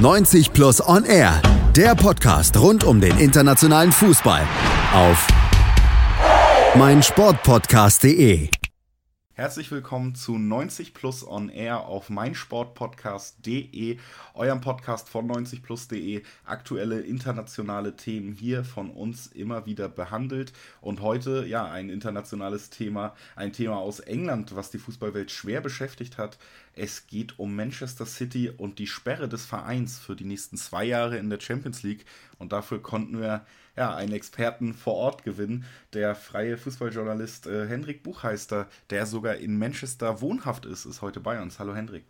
90 Plus On Air, der Podcast rund um den internationalen Fußball auf meinsportpodcast.de. Herzlich willkommen zu 90 Plus On Air auf meinsportpodcast.de, eurem Podcast von 90plus.de. Aktuelle internationale Themen hier von uns immer wieder behandelt. Und heute, ja, ein internationales Thema, ein Thema aus England, was die Fußballwelt schwer beschäftigt hat. Es geht um Manchester City und die Sperre des Vereins für die nächsten zwei Jahre in der Champions League. Und dafür konnten wir ja, einen Experten vor Ort gewinnen, der freie Fußballjournalist äh, Hendrik Buchheister, der sogar in Manchester wohnhaft ist, ist heute bei uns. Hallo Hendrik.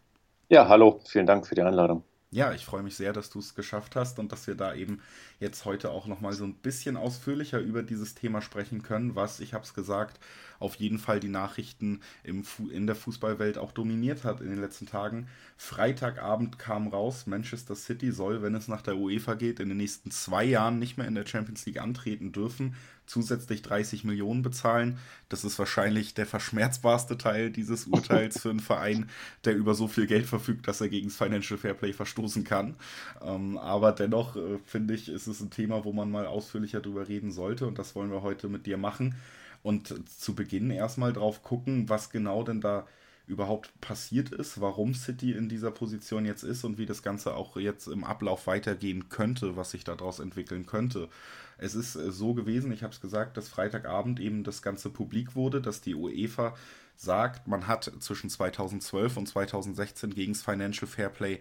Ja, hallo, vielen Dank für die Einladung. Ja, ich freue mich sehr, dass du es geschafft hast und dass wir da eben jetzt heute auch nochmal so ein bisschen ausführlicher über dieses Thema sprechen können, was, ich habe es gesagt, auf jeden Fall die Nachrichten im in der Fußballwelt auch dominiert hat in den letzten Tagen. Freitagabend kam raus, Manchester City soll, wenn es nach der UEFA geht, in den nächsten zwei Jahren nicht mehr in der Champions League antreten dürfen, zusätzlich 30 Millionen bezahlen. Das ist wahrscheinlich der verschmerzbarste Teil dieses Urteils für einen Verein, der über so viel Geld verfügt, dass er gegen das Financial Fairplay verstoßen kann. Ähm, aber dennoch äh, finde ich, ist es ein Thema, wo man mal ausführlicher drüber reden sollte und das wollen wir heute mit dir machen und zu Beginn erstmal drauf gucken, was genau denn da überhaupt passiert ist, warum City in dieser Position jetzt ist und wie das Ganze auch jetzt im Ablauf weitergehen könnte, was sich daraus entwickeln könnte. Es ist äh, so gewesen, ich habe es gesagt, dass Freitagabend eben das Ganze publik wurde, dass die UEFA sagt, man hat zwischen 2012 und 2016 gegen das Financial Fairplay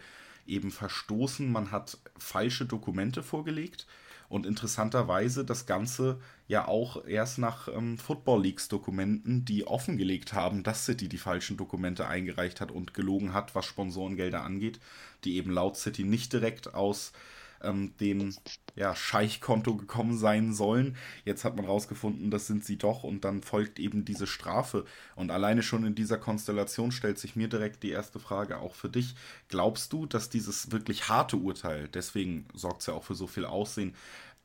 eben verstoßen, man hat falsche Dokumente vorgelegt und interessanterweise das Ganze ja auch erst nach ähm, Football Leagues Dokumenten, die offengelegt haben, dass City die falschen Dokumente eingereicht hat und gelogen hat, was Sponsorengelder angeht, die eben laut City nicht direkt aus ähm, dem ja, Scheichkonto gekommen sein sollen. Jetzt hat man rausgefunden, das sind sie doch und dann folgt eben diese Strafe. Und alleine schon in dieser Konstellation stellt sich mir direkt die erste Frage auch für dich. Glaubst du, dass dieses wirklich harte Urteil, deswegen sorgt es ja auch für so viel Aussehen,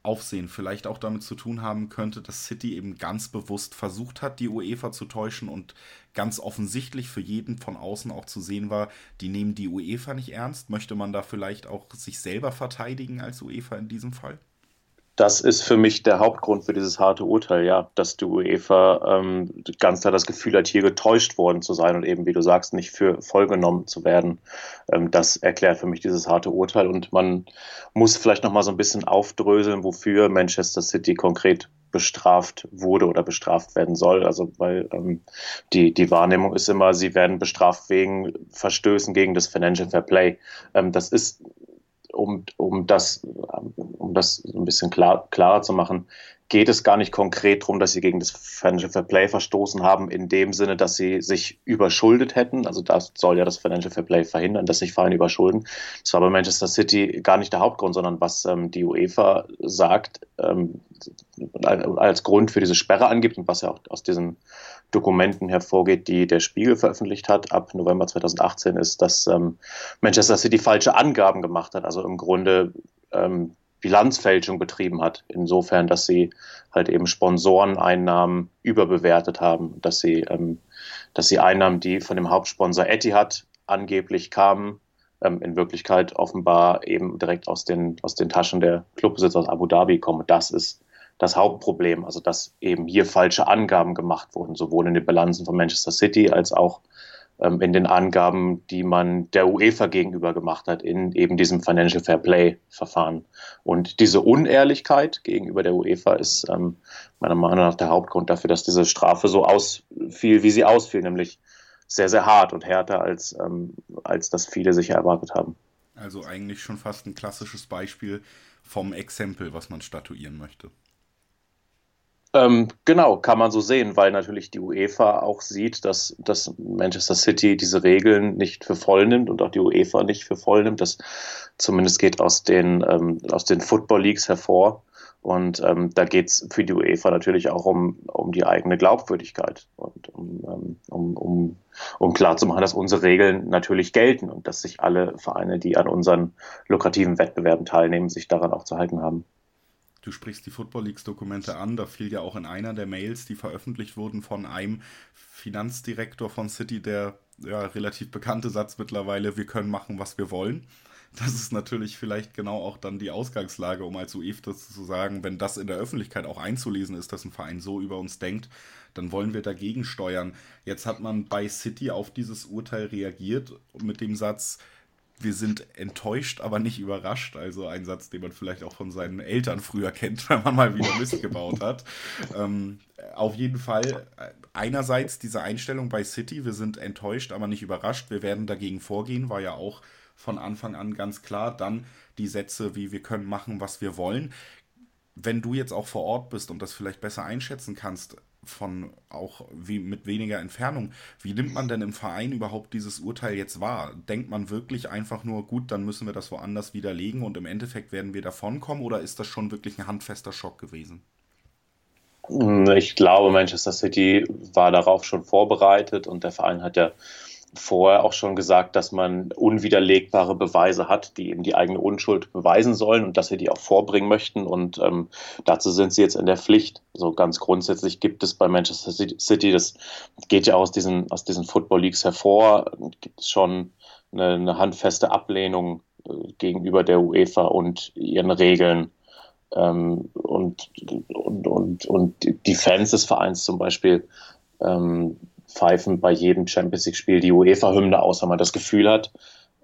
Aufsehen vielleicht auch damit zu tun haben könnte, dass City eben ganz bewusst versucht hat, die UEFA zu täuschen und ganz offensichtlich für jeden von außen auch zu sehen war, die nehmen die UEFA nicht ernst. Möchte man da vielleicht auch sich selber verteidigen als UEFA in diesem Fall? Das ist für mich der Hauptgrund für dieses harte Urteil, ja, dass die UEFA ähm, ganz klar das Gefühl hat, hier getäuscht worden zu sein und eben, wie du sagst, nicht für vollgenommen zu werden. Ähm, das erklärt für mich dieses harte Urteil und man muss vielleicht noch mal so ein bisschen aufdröseln, wofür Manchester City konkret bestraft wurde oder bestraft werden soll. Also weil ähm, die, die Wahrnehmung ist immer, sie werden bestraft wegen Verstößen gegen das Financial Fair Play. Ähm, das ist um, um, das, um das ein bisschen klar, klarer zu machen, geht es gar nicht konkret darum, dass sie gegen das Financial Fair Play verstoßen haben, in dem Sinne, dass sie sich überschuldet hätten. Also das soll ja das Financial Fair Play verhindern, dass sich Vereine überschulden. Das war bei Manchester City gar nicht der Hauptgrund, sondern was ähm, die UEFA sagt, ähm, als Grund für diese Sperre angibt und was ja auch aus diesen Dokumenten hervorgeht, die der Spiegel veröffentlicht hat ab November 2018, ist, dass ähm, Manchester City falsche Angaben gemacht hat. Also im Grunde ähm, Bilanzfälschung betrieben hat, insofern, dass sie halt eben Sponsoreneinnahmen überbewertet haben, dass sie, ähm, dass sie Einnahmen, die von dem Hauptsponsor Etihad angeblich kamen, ähm, in Wirklichkeit offenbar eben direkt aus den, aus den Taschen der Clubbesitzer aus Abu Dhabi kommen. Das ist das Hauptproblem, also dass eben hier falsche Angaben gemacht wurden, sowohl in den Bilanzen von Manchester City als auch in den Angaben, die man der UEFA gegenüber gemacht hat in eben diesem Financial Fair Play Verfahren. Und diese Unehrlichkeit gegenüber der UEFA ist ähm, meiner Meinung nach der Hauptgrund dafür, dass diese Strafe so ausfiel, wie sie ausfiel, nämlich sehr, sehr hart und härter, als, ähm, als das viele sicher erwartet haben. Also eigentlich schon fast ein klassisches Beispiel vom Exempel, was man statuieren möchte. Ähm, genau, kann man so sehen, weil natürlich die UEFA auch sieht, dass, dass Manchester City diese Regeln nicht für voll nimmt und auch die UEFA nicht für voll nimmt. Das zumindest geht aus den, ähm, aus den Football Leagues hervor. Und ähm, da geht es für die UEFA natürlich auch um, um die eigene Glaubwürdigkeit und um, ähm, um, um, um klarzumachen, dass unsere Regeln natürlich gelten und dass sich alle Vereine, die an unseren lukrativen Wettbewerben teilnehmen, sich daran auch zu halten haben. Du sprichst die Football Leagues Dokumente an. Da fiel ja auch in einer der Mails, die veröffentlicht wurden, von einem Finanzdirektor von City der ja, relativ bekannte Satz mittlerweile: Wir können machen, was wir wollen. das ist natürlich vielleicht genau auch dann die Ausgangslage, um als UEFA zu sagen, wenn das in der Öffentlichkeit auch einzulesen ist, dass ein Verein so über uns denkt, dann wollen wir dagegen steuern. Jetzt hat man bei City auf dieses Urteil reagiert mit dem Satz, wir sind enttäuscht, aber nicht überrascht. Also ein Satz, den man vielleicht auch von seinen Eltern früher kennt, wenn man mal wieder Mist gebaut hat. Ähm, auf jeden Fall äh, einerseits diese Einstellung bei City, wir sind enttäuscht, aber nicht überrascht. Wir werden dagegen vorgehen, war ja auch von Anfang an ganz klar. Dann die Sätze wie wir können machen, was wir wollen. Wenn du jetzt auch vor Ort bist und das vielleicht besser einschätzen kannst, von auch wie mit weniger Entfernung. Wie nimmt man denn im Verein überhaupt dieses Urteil jetzt wahr? Denkt man wirklich einfach nur, gut, dann müssen wir das woanders widerlegen und im Endeffekt werden wir davonkommen oder ist das schon wirklich ein handfester Schock gewesen? Ich glaube, Manchester City war darauf schon vorbereitet und der Verein hat ja vorher auch schon gesagt, dass man unwiderlegbare Beweise hat, die eben die eigene Unschuld beweisen sollen und dass sie die auch vorbringen möchten. Und ähm, dazu sind sie jetzt in der Pflicht. So ganz grundsätzlich gibt es bei Manchester City, das geht ja aus diesen, aus diesen Football Leagues hervor, gibt es schon eine, eine handfeste Ablehnung äh, gegenüber der UEFA und ihren Regeln. Ähm, und, und, und, und die Fans des Vereins zum Beispiel ähm, pfeifen bei jedem Champions League-Spiel die UEFA-Hymne aus, wenn man das Gefühl hat,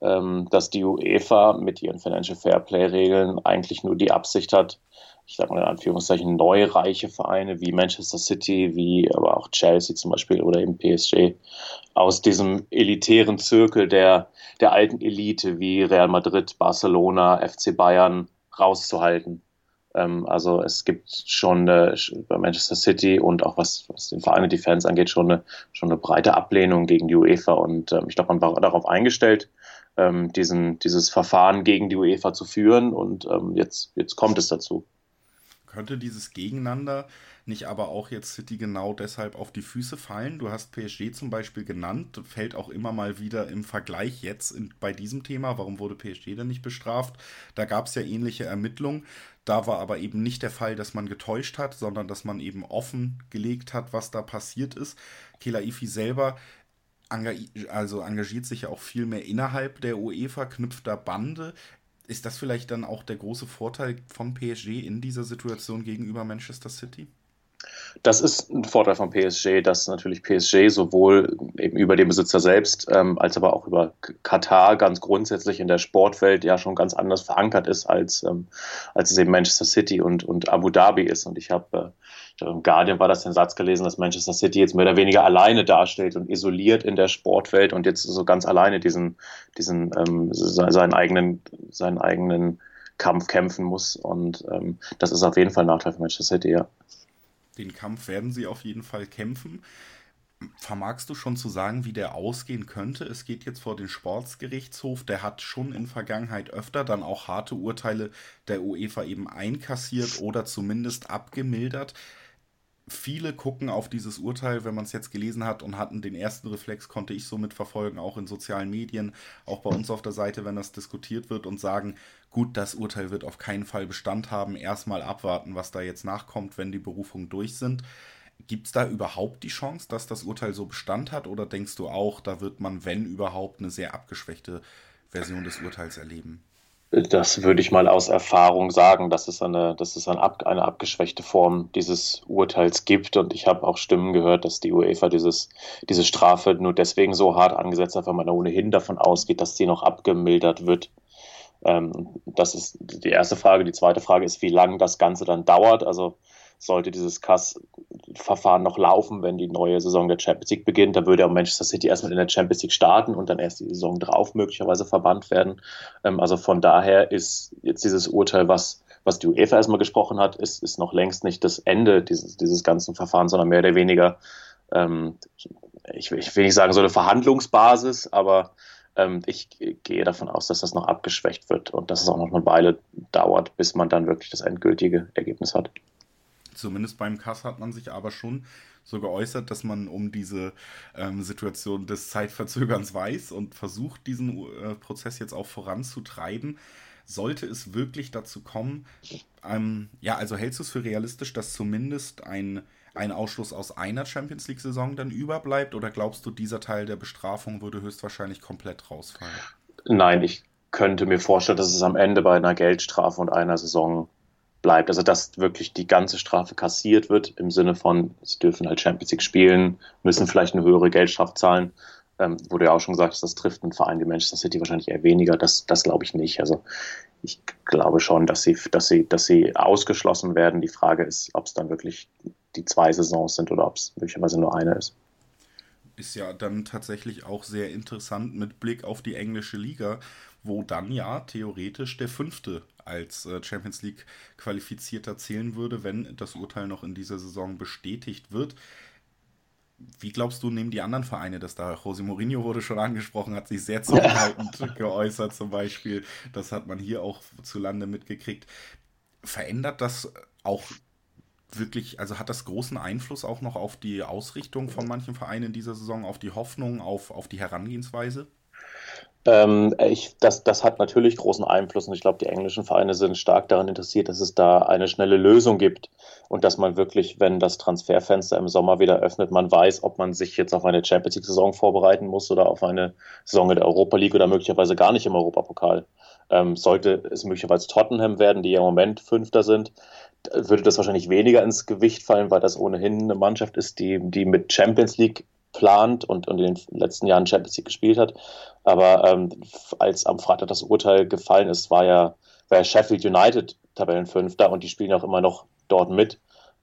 ähm, dass die UEFA mit ihren Financial Fairplay-Regeln eigentlich nur die Absicht hat, ich sage mal in Anführungszeichen, neureiche Vereine wie Manchester City, wie aber auch Chelsea zum Beispiel oder eben PSG aus diesem elitären Zirkel der, der alten Elite wie Real Madrid, Barcelona, FC Bayern rauszuhalten. Ähm, also es gibt schon äh, bei Manchester City und auch was, was den Verein und die Fans angeht, schon eine, schon eine breite Ablehnung gegen die UEFA. Und ähm, ich glaube, man war darauf eingestellt, ähm, diesen, dieses Verfahren gegen die UEFA zu führen. Und ähm, jetzt, jetzt kommt es dazu. Könnte dieses Gegeneinander nicht aber auch jetzt City genau deshalb auf die Füße fallen? Du hast PSG zum Beispiel genannt, fällt auch immer mal wieder im Vergleich jetzt in, bei diesem Thema. Warum wurde PSG denn nicht bestraft? Da gab es ja ähnliche Ermittlungen. Da war aber eben nicht der Fall, dass man getäuscht hat, sondern dass man eben offengelegt hat, was da passiert ist. Kela Ifi selber also engagiert sich ja auch viel mehr innerhalb der UEFA, knüpft Bande. Ist das vielleicht dann auch der große Vorteil von PSG in dieser Situation gegenüber Manchester City? Das ist ein Vorteil von PSG, dass natürlich PSG sowohl eben über den Besitzer selbst ähm, als aber auch über Katar ganz grundsätzlich in der Sportwelt ja schon ganz anders verankert ist, als, ähm, als es eben Manchester City und, und Abu Dhabi ist. Und ich habe äh, im Guardian war das den Satz gelesen, dass Manchester City jetzt mehr oder weniger alleine darstellt und isoliert in der Sportwelt und jetzt so ganz alleine diesen, diesen ähm, seinen eigenen, seinen eigenen Kampf kämpfen muss. Und ähm, das ist auf jeden Fall ein Nachteil für Manchester City, ja. Den Kampf werden sie auf jeden Fall kämpfen. Vermagst du schon zu sagen, wie der ausgehen könnte? Es geht jetzt vor den Sportsgerichtshof. Der hat schon in Vergangenheit öfter dann auch harte Urteile der UEFA eben einkassiert oder zumindest abgemildert. Viele gucken auf dieses Urteil, wenn man es jetzt gelesen hat und hatten den ersten Reflex, konnte ich somit verfolgen, auch in sozialen Medien, auch bei uns auf der Seite, wenn das diskutiert wird und sagen, gut, das Urteil wird auf keinen Fall Bestand haben. Erstmal abwarten, was da jetzt nachkommt, wenn die Berufungen durch sind. Gibt es da überhaupt die Chance, dass das Urteil so Bestand hat? Oder denkst du auch, da wird man, wenn überhaupt, eine sehr abgeschwächte Version des Urteils erleben? Das würde ich mal aus Erfahrung sagen, dass es eine, dass es eine, eine abgeschwächte Form dieses Urteils gibt. Und ich habe auch Stimmen gehört, dass die UEFA dieses, diese Strafe nur deswegen so hart angesetzt hat, weil man ohnehin davon ausgeht, dass sie noch abgemildert wird. Ähm, das ist die erste Frage. Die zweite Frage ist, wie lange das Ganze dann dauert. Also sollte dieses Kass-Verfahren noch laufen, wenn die neue Saison der Champions League beginnt, dann würde auch Manchester City erstmal in der Champions League starten und dann erst die Saison drauf möglicherweise verbannt werden. Ähm, also von daher ist jetzt dieses Urteil, was, was die UEFA erstmal gesprochen hat, ist, ist noch längst nicht das Ende dieses, dieses ganzen Verfahrens, sondern mehr oder weniger, ähm, ich, ich will nicht sagen so eine Verhandlungsbasis, aber ähm, ich gehe davon aus, dass das noch abgeschwächt wird und dass es auch noch eine Weile dauert, bis man dann wirklich das endgültige Ergebnis hat. Zumindest beim Kass hat man sich aber schon so geäußert, dass man um diese ähm, Situation des Zeitverzögerns weiß und versucht, diesen äh, Prozess jetzt auch voranzutreiben. Sollte es wirklich dazu kommen, ähm, ja, also hältst du es für realistisch, dass zumindest ein ein Ausschluss aus einer Champions League-Saison dann überbleibt? Oder glaubst du, dieser Teil der Bestrafung würde höchstwahrscheinlich komplett rausfallen? Nein, ich könnte mir vorstellen, dass es am Ende bei einer Geldstrafe und einer Saison bleibt. Also dass wirklich die ganze Strafe kassiert wird im Sinne von, sie dürfen halt Champions League spielen, müssen vielleicht eine höhere Geldstrafe zahlen. Ähm, wurde ja auch schon gesagt, das trifft einen Verein wie Manchester City wahrscheinlich eher weniger. Das, das glaube ich nicht. Also ich glaube schon, dass sie, dass sie, dass sie ausgeschlossen werden. Die Frage ist, ob es dann wirklich die zwei Saisons sind oder ob es möglicherweise nur eine ist. Ist ja dann tatsächlich auch sehr interessant mit Blick auf die englische Liga, wo dann ja theoretisch der fünfte als äh, Champions League qualifizierter zählen würde, wenn das Urteil noch in dieser Saison bestätigt wird. Wie glaubst du, nehmen die anderen Vereine das da? José Mourinho wurde schon angesprochen, hat sich sehr zurückhaltend geäußert zum Beispiel. Das hat man hier auch zu Lande mitgekriegt. Verändert das auch wirklich, also hat das großen Einfluss auch noch auf die Ausrichtung von manchen Vereinen in dieser Saison, auf die Hoffnung, auf, auf die Herangehensweise? Ähm, ich, das, das hat natürlich großen Einfluss und ich glaube, die englischen Vereine sind stark daran interessiert, dass es da eine schnelle Lösung gibt und dass man wirklich, wenn das Transferfenster im Sommer wieder öffnet, man weiß, ob man sich jetzt auf eine Champions League-Saison vorbereiten muss oder auf eine Saison in der Europa League oder möglicherweise gar nicht im Europapokal. Ähm, sollte es möglicherweise Tottenham werden, die ja im Moment Fünfter sind, würde das wahrscheinlich weniger ins Gewicht fallen, weil das ohnehin eine Mannschaft ist, die, die mit Champions League plant und, und in den letzten Jahren Champions League gespielt hat. Aber ähm, als am Freitag das Urteil gefallen ist, war ja, war ja Sheffield United Tabellenfünfter und die spielen auch immer noch dort mit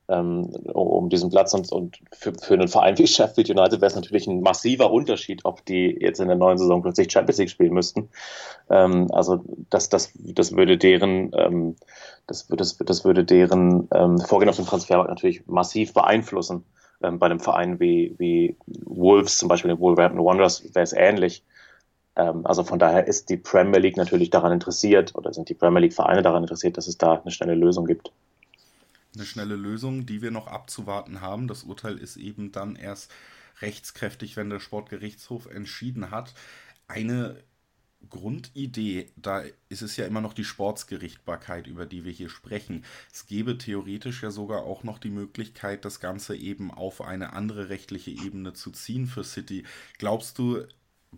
ähm, um diesen Platz. Und, und für, für einen Verein wie Sheffield United wäre es natürlich ein massiver Unterschied, ob die jetzt in der neuen Saison plötzlich Champions League spielen müssten. Ähm, also das, das, das würde deren, ähm, das, das, das würde deren ähm, Vorgehen auf dem Transfermarkt natürlich massiv beeinflussen. Ähm, bei einem Verein wie, wie Wolves, zum Beispiel den Wolverhampton Wanderers, wäre es ähnlich. Ähm, also von daher ist die Premier League natürlich daran interessiert oder sind die Premier League Vereine daran interessiert, dass es da eine schnelle Lösung gibt. Eine schnelle Lösung, die wir noch abzuwarten haben. Das Urteil ist eben dann erst rechtskräftig, wenn der Sportgerichtshof entschieden hat. Eine Grundidee, da ist es ja immer noch die Sportsgerichtbarkeit, über die wir hier sprechen. Es gäbe theoretisch ja sogar auch noch die Möglichkeit, das Ganze eben auf eine andere rechtliche Ebene zu ziehen für City. Glaubst du,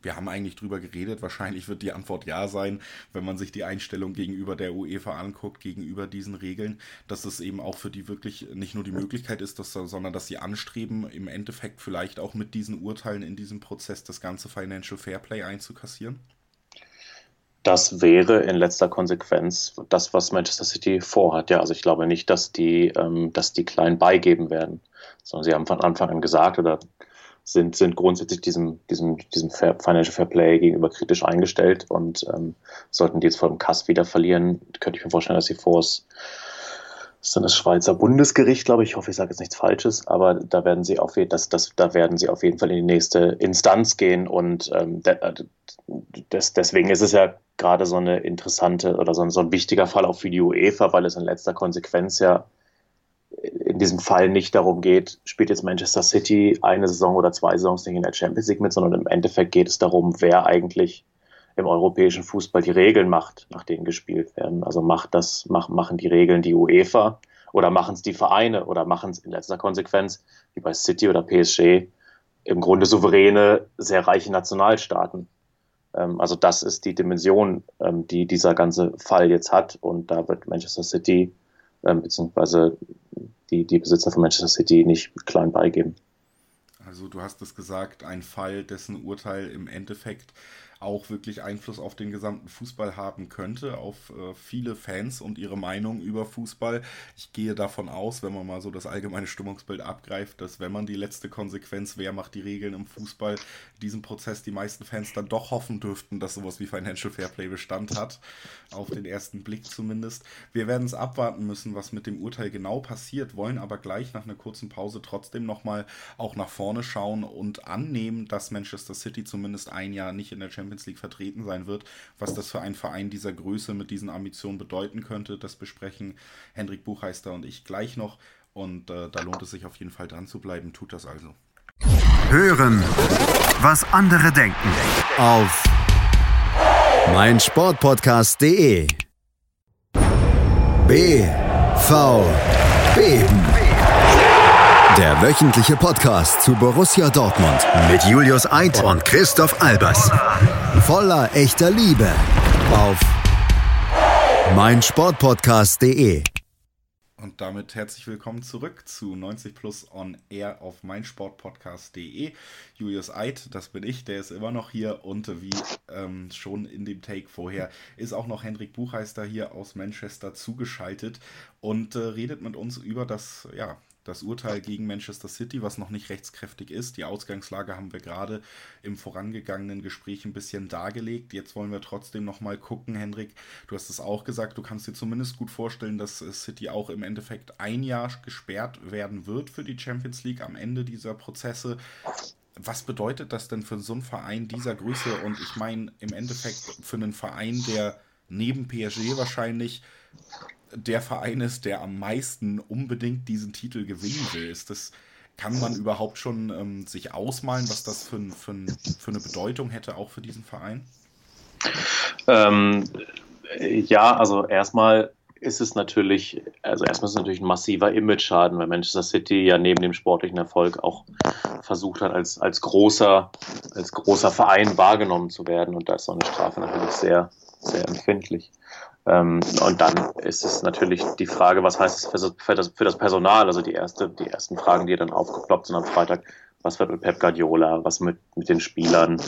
wir haben eigentlich drüber geredet, wahrscheinlich wird die Antwort ja sein, wenn man sich die Einstellung gegenüber der UEFA anguckt, gegenüber diesen Regeln, dass es eben auch für die wirklich nicht nur die Möglichkeit ist, dass, sondern dass sie anstreben, im Endeffekt vielleicht auch mit diesen Urteilen in diesem Prozess das ganze Financial Fairplay einzukassieren? Das wäre in letzter Konsequenz das, was Manchester City vorhat. Ja, also ich glaube nicht, dass die, ähm, dass die klein beigeben werden, sondern sie haben von Anfang an gesagt oder sind, sind grundsätzlich diesem, diesem, diesem Financial Fair Play gegenüber kritisch eingestellt und ähm, sollten die jetzt vor dem Kass wieder verlieren, könnte ich mir vorstellen, dass sie vor das ist das Schweizer Bundesgericht, glaube ich. Ich hoffe, ich sage jetzt nichts Falsches, aber da werden sie auf jeden, das, das, da werden sie auf jeden Fall in die nächste Instanz gehen und ähm, das, deswegen ist es ja gerade so eine interessante oder so ein, so ein wichtiger Fall auch für die UEFA, weil es in letzter Konsequenz ja in diesem Fall nicht darum geht, spielt jetzt Manchester City eine Saison oder zwei Saisons nicht in der Champions League mit, sondern im Endeffekt geht es darum, wer eigentlich im europäischen Fußball die Regeln macht, nach denen gespielt werden. Also macht das, mach, machen die Regeln die UEFA oder machen es die Vereine oder machen es in letzter Konsequenz, wie bei City oder PSG, im Grunde souveräne, sehr reiche Nationalstaaten. Ähm, also das ist die Dimension, ähm, die dieser ganze Fall jetzt hat. Und da wird Manchester City ähm, beziehungsweise die, die Besitzer von Manchester City nicht klein beigeben. Also du hast es gesagt, ein Fall, dessen Urteil im Endeffekt auch wirklich Einfluss auf den gesamten Fußball haben könnte, auf äh, viele Fans und ihre Meinung über Fußball. Ich gehe davon aus, wenn man mal so das allgemeine Stimmungsbild abgreift, dass wenn man die letzte Konsequenz, wer macht die Regeln im Fußball, diesem Prozess die meisten Fans dann doch hoffen dürften, dass sowas wie Financial Fairplay Bestand hat, auf den ersten Blick zumindest. Wir werden es abwarten müssen, was mit dem Urteil genau passiert, wollen aber gleich nach einer kurzen Pause trotzdem nochmal auch nach vorne schauen und annehmen, dass Manchester City zumindest ein Jahr nicht in der Champions Champions League vertreten sein wird. Was das für einen Verein dieser Größe mit diesen Ambitionen bedeuten könnte, das besprechen Hendrik Buchheister und ich gleich noch. Und äh, da lohnt es sich auf jeden Fall dran zu bleiben. Tut das also. Hören, was andere denken. Auf meinsportpodcast.de. BV Beben. Der wöchentliche Podcast zu Borussia Dortmund mit Julius Eid und Christoph Albers. Voller echter Liebe auf meinsportpodcast.de. Und damit herzlich willkommen zurück zu 90 Plus on Air auf meinsportpodcast.de. Julius Eid, das bin ich, der ist immer noch hier und wie ähm, schon in dem Take vorher ist auch noch Hendrik Buchheister hier aus Manchester zugeschaltet und äh, redet mit uns über das, ja, das Urteil gegen Manchester City, was noch nicht rechtskräftig ist. Die Ausgangslage haben wir gerade im vorangegangenen Gespräch ein bisschen dargelegt. Jetzt wollen wir trotzdem noch mal gucken, Hendrik. Du hast es auch gesagt, du kannst dir zumindest gut vorstellen, dass City auch im Endeffekt ein Jahr gesperrt werden wird für die Champions League am Ende dieser Prozesse. Was bedeutet das denn für so einen Verein dieser Größe? Und ich meine im Endeffekt für einen Verein, der neben PSG wahrscheinlich der Verein ist, der am meisten unbedingt diesen Titel gewinnen will. Ist das, kann man überhaupt schon ähm, sich ausmalen, was das für, für, für, eine Bedeutung hätte, auch für diesen Verein? Ähm, ja, also erstmal ist es natürlich, also erstmal ist es natürlich ein massiver Image-Schaden, weil Manchester City ja neben dem sportlichen Erfolg auch versucht hat, als, als großer, als großer Verein wahrgenommen zu werden. Und da ist so eine Strafe natürlich sehr, sehr empfindlich. Ähm, und dann ist es natürlich die Frage, was heißt es für, das, für das Personal? Also die, erste, die ersten Fragen, die dann aufgeploppt sind am Freitag, was wird mit Pep Guardiola, was mit, mit den Spielern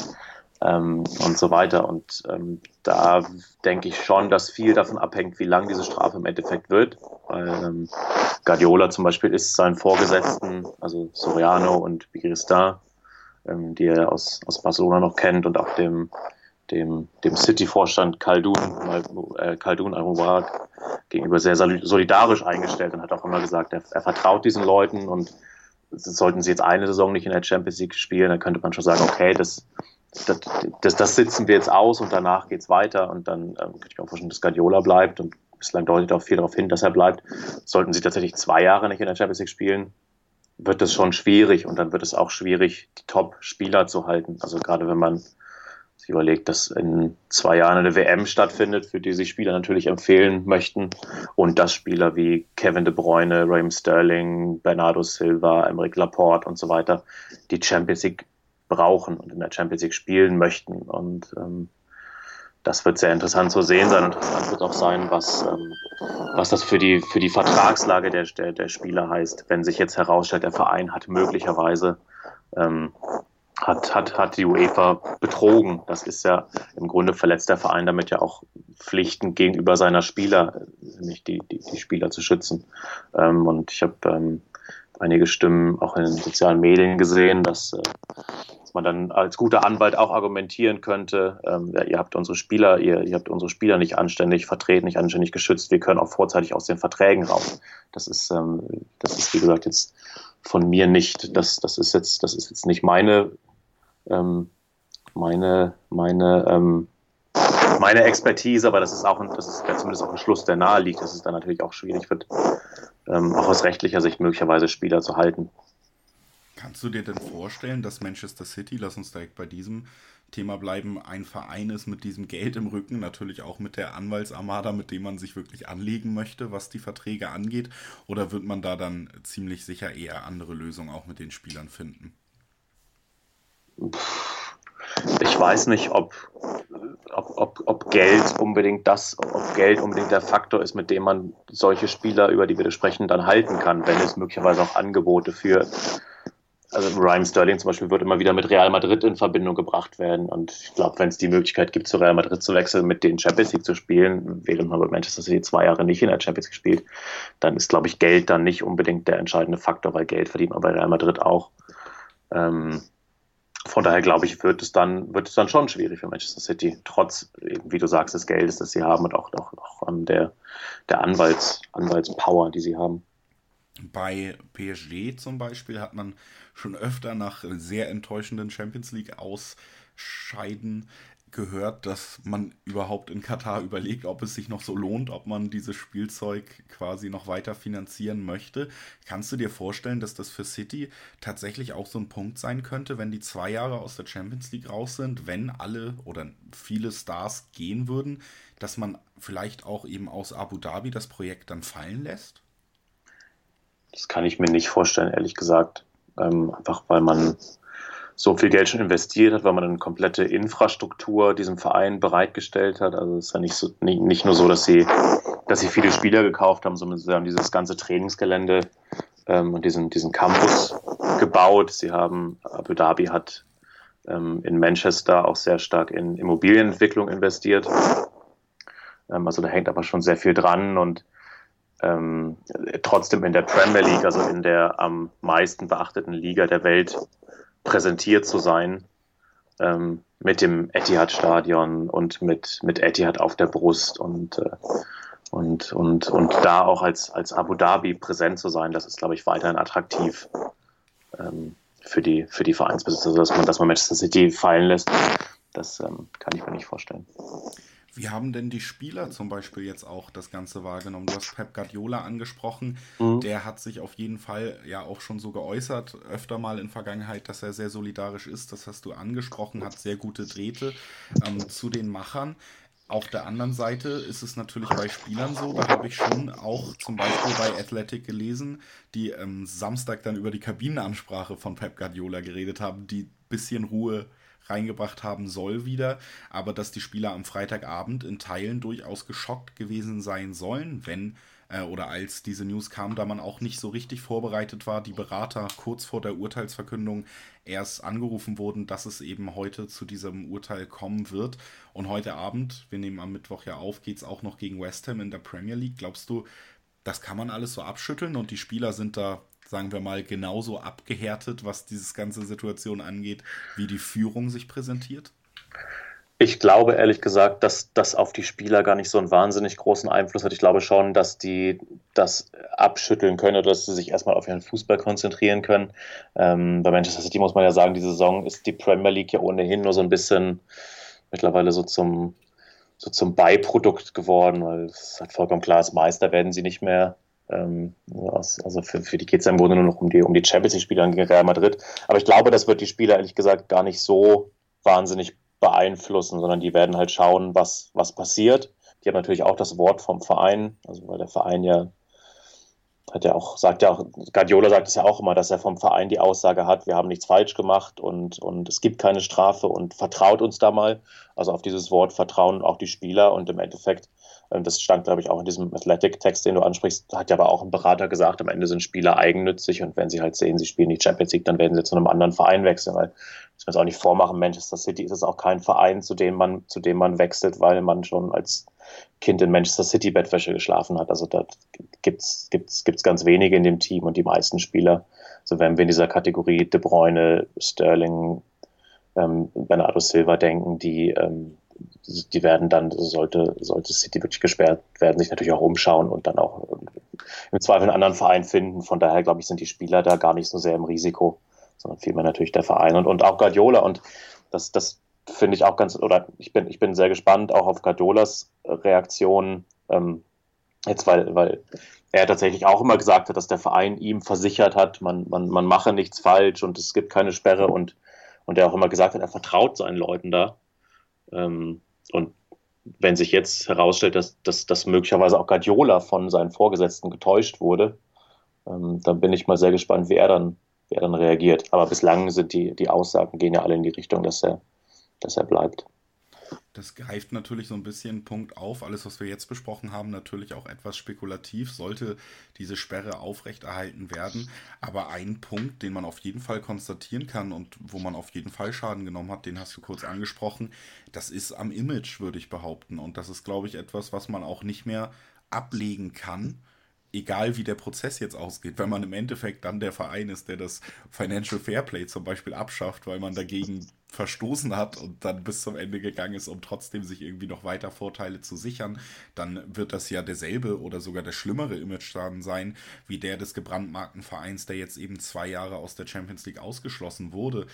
ähm, und so weiter. Und ähm, da denke ich schon, dass viel davon abhängt, wie lang diese Strafe im Endeffekt wird. Weil ähm, Guardiola zum Beispiel ist seinen Vorgesetzten, also Soriano und Bigristin, ähm, die er aus, aus Barcelona noch kennt und auch dem dem, dem City-Vorstand Khaldun, äh, Khaldun al gegenüber sehr solidarisch eingestellt und hat auch immer gesagt, er, er vertraut diesen Leuten und sollten sie jetzt eine Saison nicht in der Champions League spielen, dann könnte man schon sagen, okay, das, das, das, das sitzen wir jetzt aus und danach geht es weiter und dann ähm, könnte ich mir auch vorstellen, dass Guardiola bleibt und bislang deutet auch viel darauf hin, dass er bleibt. Sollten sie tatsächlich zwei Jahre nicht in der Champions League spielen, wird es schon schwierig und dann wird es auch schwierig, die Top-Spieler zu halten. Also gerade wenn man sich überlegt, dass in zwei Jahren eine WM stattfindet, für die sich Spieler natürlich empfehlen möchten und dass Spieler wie Kevin De Bruyne, Raheem Sterling, Bernardo Silva, Emeric Laporte und so weiter die Champions League brauchen und in der Champions League spielen möchten. Und ähm, das wird sehr interessant zu sehen sein. Interessant wird auch sein, was, ähm, was das für die, für die Vertragslage der, der, der Spieler heißt, wenn sich jetzt herausstellt, der Verein hat möglicherweise ähm, hat, hat, hat die UEFA betrogen. Das ist ja im Grunde verletzt der Verein damit ja auch Pflichten gegenüber seiner Spieler, nämlich die, die, die Spieler zu schützen. Ähm, und ich habe ähm, einige Stimmen auch in den sozialen Medien gesehen, dass, äh, dass man dann als guter Anwalt auch argumentieren könnte, ähm, ja, ihr habt unsere Spieler, ihr, ihr habt unsere Spieler nicht anständig vertreten, nicht anständig geschützt, wir können auch vorzeitig aus den Verträgen raus. Das ist, ähm, das ist wie gesagt jetzt von mir nicht, das, das ist jetzt, das ist jetzt nicht meine ähm, meine, meine, ähm, meine Expertise, aber das ist auch ein, das ist ja zumindest auch ein Schluss, der nahe liegt, dass es dann natürlich auch schwierig wird, ähm, auch aus rechtlicher Sicht möglicherweise Spieler zu halten. Kannst du dir denn vorstellen, dass Manchester City, lass uns direkt bei diesem Thema bleiben, ein Verein ist mit diesem Geld im Rücken, natürlich auch mit der Anwaltsarmada, mit dem man sich wirklich anlegen möchte, was die Verträge angeht? Oder wird man da dann ziemlich sicher eher andere Lösungen auch mit den Spielern finden? Ich weiß nicht, ob, ob, ob, ob Geld unbedingt das, ob Geld unbedingt der Faktor ist, mit dem man solche Spieler, über die wir sprechen, dann halten kann, wenn es möglicherweise auch Angebote für also Ryan Sterling zum Beispiel wird immer wieder mit Real Madrid in Verbindung gebracht werden. Und ich glaube, wenn es die Möglichkeit gibt, zu Real Madrid zu wechseln, mit den Champions League zu spielen, während man bei Manchester City zwei Jahre nicht in der Champions League spielt, dann ist, glaube ich, Geld dann nicht unbedingt der entscheidende Faktor, weil Geld verdient man bei Real Madrid auch. Ähm, von daher glaube ich, wird es dann, wird es dann schon schwierig für Manchester City, trotz, wie du sagst, des Geldes, das sie haben und auch, auch, auch der, der Anwalts, Anwaltspower, die sie haben. Bei PSG zum Beispiel hat man schon öfter nach sehr enttäuschenden Champions League Ausscheiden gehört, dass man überhaupt in Katar überlegt, ob es sich noch so lohnt, ob man dieses Spielzeug quasi noch weiter finanzieren möchte. Kannst du dir vorstellen, dass das für City tatsächlich auch so ein Punkt sein könnte, wenn die zwei Jahre aus der Champions League raus sind, wenn alle oder viele Stars gehen würden, dass man vielleicht auch eben aus Abu Dhabi das Projekt dann fallen lässt? Das kann ich mir nicht vorstellen, ehrlich gesagt. Ähm, einfach weil man so viel Geld schon investiert hat, weil man eine komplette Infrastruktur diesem Verein bereitgestellt hat. Also es ist ja nicht, so, nicht, nicht nur so, dass sie, dass sie viele Spieler gekauft haben, sondern sie haben dieses ganze Trainingsgelände ähm, und diesen, diesen Campus gebaut. Sie haben, Abu Dhabi hat ähm, in Manchester auch sehr stark in Immobilienentwicklung investiert. Ähm, also da hängt aber schon sehr viel dran und ähm, trotzdem in der Premier League, also in der am meisten beachteten Liga der Welt, präsentiert zu sein. Ähm, mit dem Etihad-Stadion und mit, mit Etihad auf der Brust und, äh, und, und, und da auch als, als Abu Dhabi präsent zu sein, das ist, glaube ich, weiterhin attraktiv ähm, für, die, für die Vereinsbesitzer, dass man, dass man Manchester City fallen lässt. Das ähm, kann ich mir nicht vorstellen. Wie haben denn die Spieler zum Beispiel jetzt auch das Ganze wahrgenommen? Du hast Pep Guardiola angesprochen. Mhm. Der hat sich auf jeden Fall ja auch schon so geäußert, öfter mal in Vergangenheit, dass er sehr solidarisch ist. Das hast du angesprochen, hat sehr gute Drähte ähm, zu den Machern. Auf der anderen Seite ist es natürlich bei Spielern so, da habe ich schon auch zum Beispiel bei Athletic gelesen, die ähm, Samstag dann über die Kabinenansprache von Pep Guardiola geredet haben, die bisschen Ruhe reingebracht haben soll wieder, aber dass die Spieler am Freitagabend in Teilen durchaus geschockt gewesen sein sollen, wenn äh, oder als diese News kam, da man auch nicht so richtig vorbereitet war, die Berater kurz vor der Urteilsverkündung erst angerufen wurden, dass es eben heute zu diesem Urteil kommen wird. Und heute Abend, wir nehmen am Mittwoch ja auf, geht es auch noch gegen West Ham in der Premier League. Glaubst du, das kann man alles so abschütteln und die Spieler sind da sagen wir mal, genauso abgehärtet, was diese ganze Situation angeht, wie die Führung sich präsentiert? Ich glaube ehrlich gesagt, dass das auf die Spieler gar nicht so einen wahnsinnig großen Einfluss hat. Ich glaube schon, dass die das abschütteln können oder dass sie sich erstmal auf ihren Fußball konzentrieren können. Ähm, bei Manchester City muss man ja sagen, die Saison ist die Premier League ja ohnehin nur so ein bisschen mittlerweile so zum, so zum Beiprodukt geworden, weil es halt vollkommen klar ist, Meister werden sie nicht mehr. Ähm, also für, für die geht es ja im Grunde nur noch um die, um die Champions League-Spieler gegen Real Madrid. Aber ich glaube, das wird die Spieler ehrlich gesagt gar nicht so wahnsinnig beeinflussen, sondern die werden halt schauen, was, was passiert. Die haben natürlich auch das Wort vom Verein, also weil der Verein ja hat ja auch, sagt ja auch, Guardiola sagt es ja auch immer, dass er vom Verein die Aussage hat, wir haben nichts falsch gemacht und, und es gibt keine Strafe und vertraut uns da mal. Also auf dieses Wort vertrauen auch die Spieler und im Endeffekt das stand, glaube ich, auch in diesem Athletic-Text, den du ansprichst, hat ja aber auch ein Berater gesagt, am Ende sind Spieler eigennützig und wenn sie halt sehen, sie spielen die Champions League, dann werden sie zu einem anderen Verein wechseln, weil das wir es auch nicht vormachen, Manchester City ist es auch kein Verein, zu dem man, zu dem man wechselt, weil man schon als Kind in Manchester City Bettwäsche geschlafen hat. Also da gibt's, gibt's, gibt's ganz wenige in dem Team und die meisten Spieler, so wenn wir in dieser Kategorie De Bruyne, Sterling, ähm, Bernardo Silva denken, die ähm, die werden dann, sollte, sollte City wirklich gesperrt werden, sich natürlich auch umschauen und dann auch im Zweifel einen anderen Verein finden. Von daher, glaube ich, sind die Spieler da gar nicht so sehr im Risiko, sondern vielmehr natürlich der Verein und, und auch Guardiola. Und das, das finde ich auch ganz, oder ich bin, ich bin sehr gespannt auch auf Guardiolas Reaktion, ähm, jetzt weil, weil er tatsächlich auch immer gesagt hat, dass der Verein ihm versichert hat, man, man, man mache nichts falsch und es gibt keine Sperre und, und er auch immer gesagt hat, er vertraut seinen Leuten da. Ähm, und wenn sich jetzt herausstellt, dass, dass, dass möglicherweise auch Guardiola von seinen Vorgesetzten getäuscht wurde, ähm, dann bin ich mal sehr gespannt, wie er dann, wie er dann reagiert. Aber bislang sind die, die Aussagen gehen ja alle in die Richtung, dass er, dass er bleibt. Das greift natürlich so ein bisschen einen Punkt auf. Alles, was wir jetzt besprochen haben, natürlich auch etwas spekulativ, sollte diese Sperre aufrechterhalten werden. Aber ein Punkt, den man auf jeden Fall konstatieren kann und wo man auf jeden Fall Schaden genommen hat, den hast du kurz angesprochen, das ist am Image, würde ich behaupten. Und das ist, glaube ich, etwas, was man auch nicht mehr ablegen kann egal wie der Prozess jetzt ausgeht, wenn man im Endeffekt dann der Verein ist, der das Financial Fairplay zum Beispiel abschafft, weil man dagegen verstoßen hat und dann bis zum Ende gegangen ist, um trotzdem sich irgendwie noch weiter Vorteile zu sichern, dann wird das ja derselbe oder sogar der schlimmere Image-Schaden sein, wie der des gebrandmarkten Vereins, der jetzt eben zwei Jahre aus der Champions League ausgeschlossen wurde.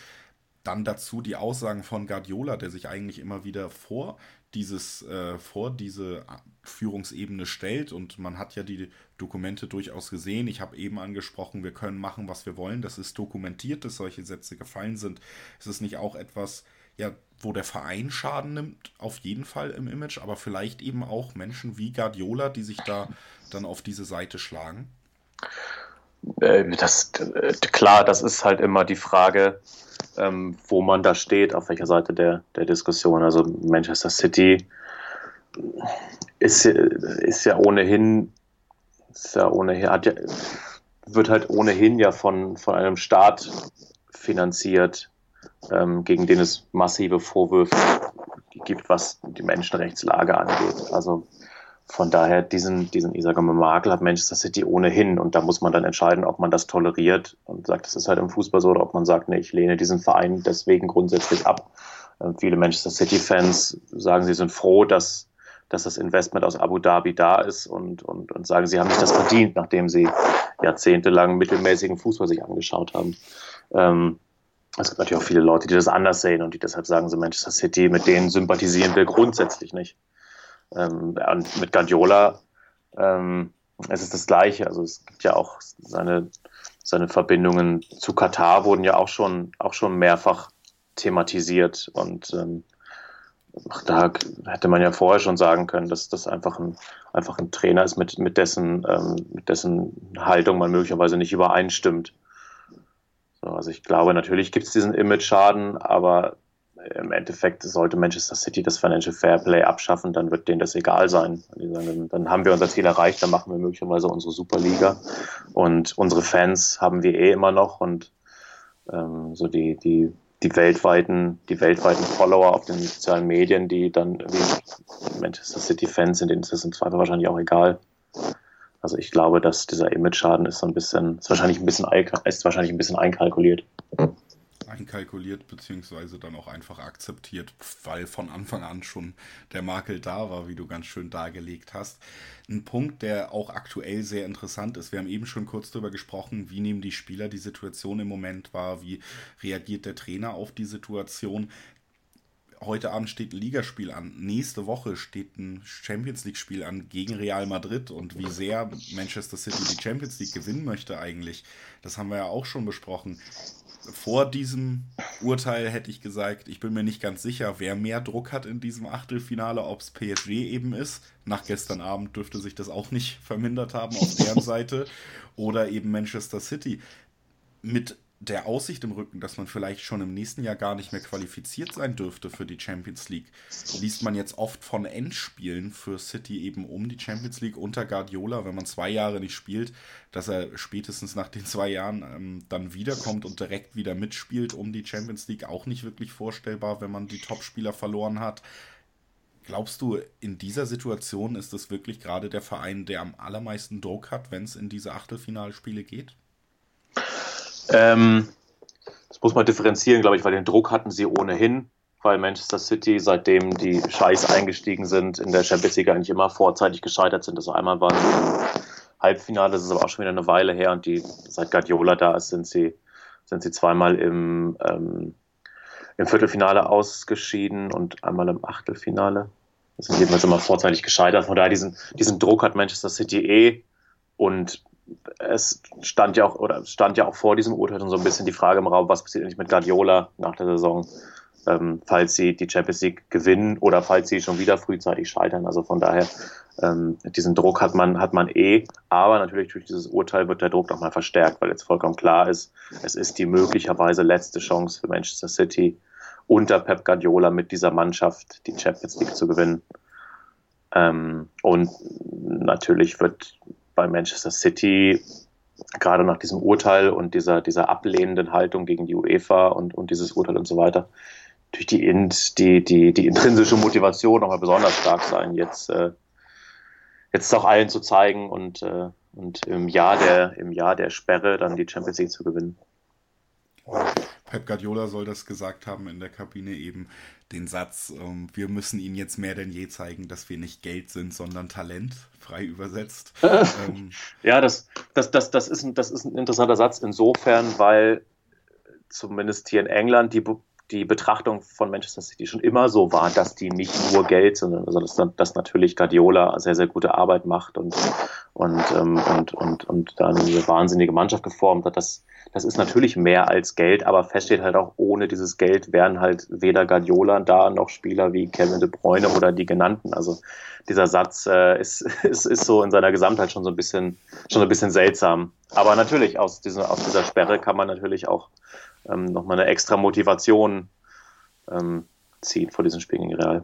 Dann dazu die Aussagen von Guardiola, der sich eigentlich immer wieder vor dieses, äh, vor diese Führungsebene stellt. Und man hat ja die Dokumente durchaus gesehen. Ich habe eben angesprochen, wir können machen, was wir wollen. Das ist dokumentiert, dass solche Sätze gefallen sind. Es ist nicht auch etwas, ja, wo der Verein Schaden nimmt, auf jeden Fall im Image, aber vielleicht eben auch Menschen wie Guardiola, die sich da dann auf diese Seite schlagen? Äh, das, äh, klar, das ist halt immer die Frage, ähm, wo man da steht, auf welcher Seite der, der Diskussion. Also Manchester City ist, ist ja ohnehin, ist ja ohnehin ja, wird halt ohnehin ja von, von einem Staat finanziert, ähm, gegen den es massive Vorwürfe gibt, was die Menschenrechtslage angeht. Also von daher, diesen, diesen mal, Makel hat Manchester City ohnehin und da muss man dann entscheiden, ob man das toleriert und sagt, das ist halt im Fußball so, oder ob man sagt, nee, ich lehne diesen Verein deswegen grundsätzlich ab. Äh, viele Manchester City-Fans sagen, sie sind froh, dass, dass das Investment aus Abu Dhabi da ist und, und, und sagen, sie haben nicht das verdient, nachdem sie jahrzehntelang mittelmäßigen Fußball sich angeschaut haben. Ähm, es gibt natürlich auch viele Leute, die das anders sehen und die deshalb sagen, so Manchester City, mit denen sympathisieren wir grundsätzlich nicht. Ähm, und mit Guardiola ähm, es ist das Gleiche. Also es gibt ja auch seine, seine Verbindungen zu Katar wurden ja auch schon, auch schon mehrfach thematisiert und ähm, da hätte man ja vorher schon sagen können, dass das einfach ein, einfach ein Trainer ist, mit, mit, dessen, ähm, mit dessen Haltung man möglicherweise nicht übereinstimmt. So, also ich glaube, natürlich gibt es diesen Image-Schaden, aber im Endeffekt sollte Manchester City das Financial Fairplay abschaffen, dann wird denen das egal sein. Sagen, dann haben wir unser Ziel erreicht, dann machen wir möglicherweise unsere Superliga und unsere Fans haben wir eh immer noch und ähm, so die, die, die weltweiten, die weltweiten Follower auf den sozialen Medien, die dann wie Manchester City Fans sind, denen ist das im Zweifel wahrscheinlich auch egal. Also ich glaube, dass dieser Image-Schaden ist so ein bisschen, ist wahrscheinlich ein bisschen, ist wahrscheinlich ein bisschen einkalkuliert einkalkuliert, beziehungsweise dann auch einfach akzeptiert, weil von Anfang an schon der Makel da war, wie du ganz schön dargelegt hast. Ein Punkt, der auch aktuell sehr interessant ist. Wir haben eben schon kurz darüber gesprochen, wie nehmen die Spieler die Situation im Moment wahr, wie reagiert der Trainer auf die Situation heute Abend steht ein Ligaspiel an. Nächste Woche steht ein Champions League-Spiel an gegen Real Madrid. Und wie sehr Manchester City die Champions League gewinnen möchte eigentlich, das haben wir ja auch schon besprochen vor diesem Urteil hätte ich gesagt, ich bin mir nicht ganz sicher, wer mehr Druck hat in diesem Achtelfinale, ob es PSG eben ist. Nach gestern Abend dürfte sich das auch nicht vermindert haben auf deren Seite. Oder eben Manchester City. Mit der Aussicht im Rücken, dass man vielleicht schon im nächsten Jahr gar nicht mehr qualifiziert sein dürfte für die Champions League, liest man jetzt oft von Endspielen für City eben um die Champions League unter Guardiola, wenn man zwei Jahre nicht spielt, dass er spätestens nach den zwei Jahren ähm, dann wiederkommt und direkt wieder mitspielt um die Champions League, auch nicht wirklich vorstellbar, wenn man die Topspieler verloren hat. Glaubst du, in dieser Situation ist es wirklich gerade der Verein, der am allermeisten Druck hat, wenn es in diese Achtelfinalspiele geht? Ähm, das muss man differenzieren, glaube ich, weil den Druck hatten sie ohnehin, weil Manchester City, seitdem die Scheiß eingestiegen sind, in der Champions League eigentlich immer vorzeitig gescheitert sind. Also einmal waren sie Halbfinale, das ist aber auch schon wieder eine Weile her und die, seit Guardiola da ist, sind sie, sind sie zweimal im, ähm, im Viertelfinale ausgeschieden und einmal im Achtelfinale. Das sind jedenfalls immer vorzeitig gescheitert. Von daher diesen, diesen Druck hat Manchester City eh und es stand ja auch oder stand ja auch vor diesem Urteil schon so ein bisschen die Frage im Raum, was passiert eigentlich mit Guardiola nach der Saison, ähm, falls sie die Champions League gewinnen oder falls sie schon wieder frühzeitig scheitern. Also von daher ähm, diesen Druck hat man hat man eh, aber natürlich durch dieses Urteil wird der Druck nochmal verstärkt, weil jetzt vollkommen klar ist, es ist die möglicherweise letzte Chance für Manchester City unter Pep Guardiola mit dieser Mannschaft die Champions League zu gewinnen. Ähm, und natürlich wird bei Manchester City gerade nach diesem Urteil und dieser, dieser ablehnenden Haltung gegen die UEFA und, und dieses Urteil und so weiter, durch die, Int, die, die, die intrinsische Motivation nochmal besonders stark sein, jetzt, äh, jetzt auch allen zu zeigen und, äh, und im, Jahr der, im Jahr der Sperre dann die Champions League zu gewinnen. Pep Guardiola soll das gesagt haben in der Kabine eben den Satz, ähm, wir müssen ihnen jetzt mehr denn je zeigen, dass wir nicht Geld sind, sondern Talent, frei übersetzt. ähm, ja, das, das, das, das, ist ein, das ist ein interessanter Satz insofern, weil zumindest hier in England die, die Betrachtung von Manchester City schon immer so war, dass die nicht nur Geld, sondern also dass, dass natürlich Guardiola sehr, sehr gute Arbeit macht und, und, ähm, und, und, und da eine wahnsinnige Mannschaft geformt hat. Das, das ist natürlich mehr als Geld, aber fest steht halt auch, ohne dieses Geld wären halt weder Guardiola da noch Spieler wie Kevin De Bruyne oder die genannten. Also dieser Satz äh, ist, ist, ist so in seiner Gesamtheit schon so ein bisschen, schon ein bisschen seltsam. Aber natürlich, aus, dieser aus dieser Sperre kann man natürlich auch ähm, nochmal eine extra Motivation ähm, ziehen vor diesem Spiel gegen Real.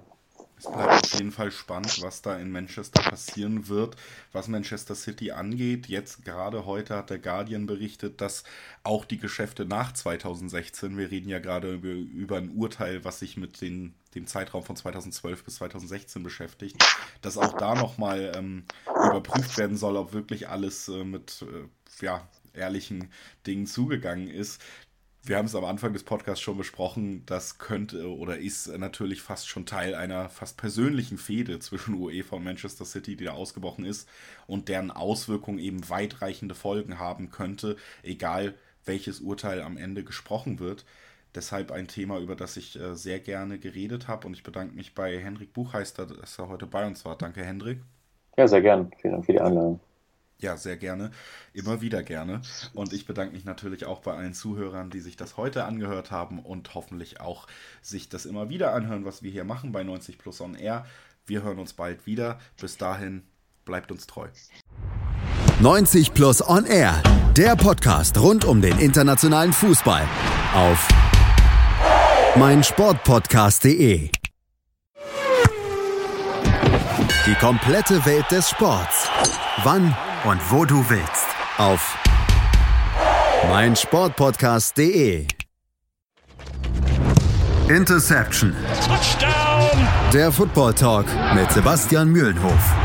Es bleibt auf jeden Fall spannend, was da in Manchester passieren wird, was Manchester City angeht. Jetzt gerade heute hat der Guardian berichtet, dass auch die Geschäfte nach 2016, wir reden ja gerade über, über ein Urteil, was sich mit den, dem Zeitraum von 2012 bis 2016 beschäftigt, dass auch da nochmal ähm, überprüft werden soll, ob wirklich alles äh, mit äh, ja, ehrlichen Dingen zugegangen ist wir haben es am Anfang des Podcasts schon besprochen, das könnte oder ist natürlich fast schon Teil einer fast persönlichen Fehde zwischen UEFA und Manchester City, die da ausgebrochen ist und deren Auswirkungen eben weitreichende Folgen haben könnte, egal welches Urteil am Ende gesprochen wird. Deshalb ein Thema, über das ich äh, sehr gerne geredet habe und ich bedanke mich bei Hendrik Buchheister, dass er heute bei uns war. Danke, Hendrik. Ja, sehr gern. Vielen Dank für die Einladung. Ja, sehr gerne. Immer wieder gerne. Und ich bedanke mich natürlich auch bei allen Zuhörern, die sich das heute angehört haben und hoffentlich auch sich das immer wieder anhören, was wir hier machen bei 90 Plus On Air. Wir hören uns bald wieder. Bis dahin, bleibt uns treu. 90 Plus On Air, der Podcast rund um den internationalen Fußball auf meinsportpodcast.de. Die komplette Welt des Sports. Wann und wo du willst. Auf meinsportpodcast.de. Interception. Touchdown. Der Football Talk mit Sebastian Mühlenhof.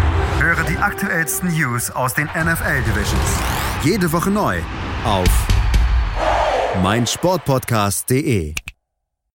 Höre die aktuellsten News aus den NFL Divisions. Jede Woche neu auf meinsportpodcast.de.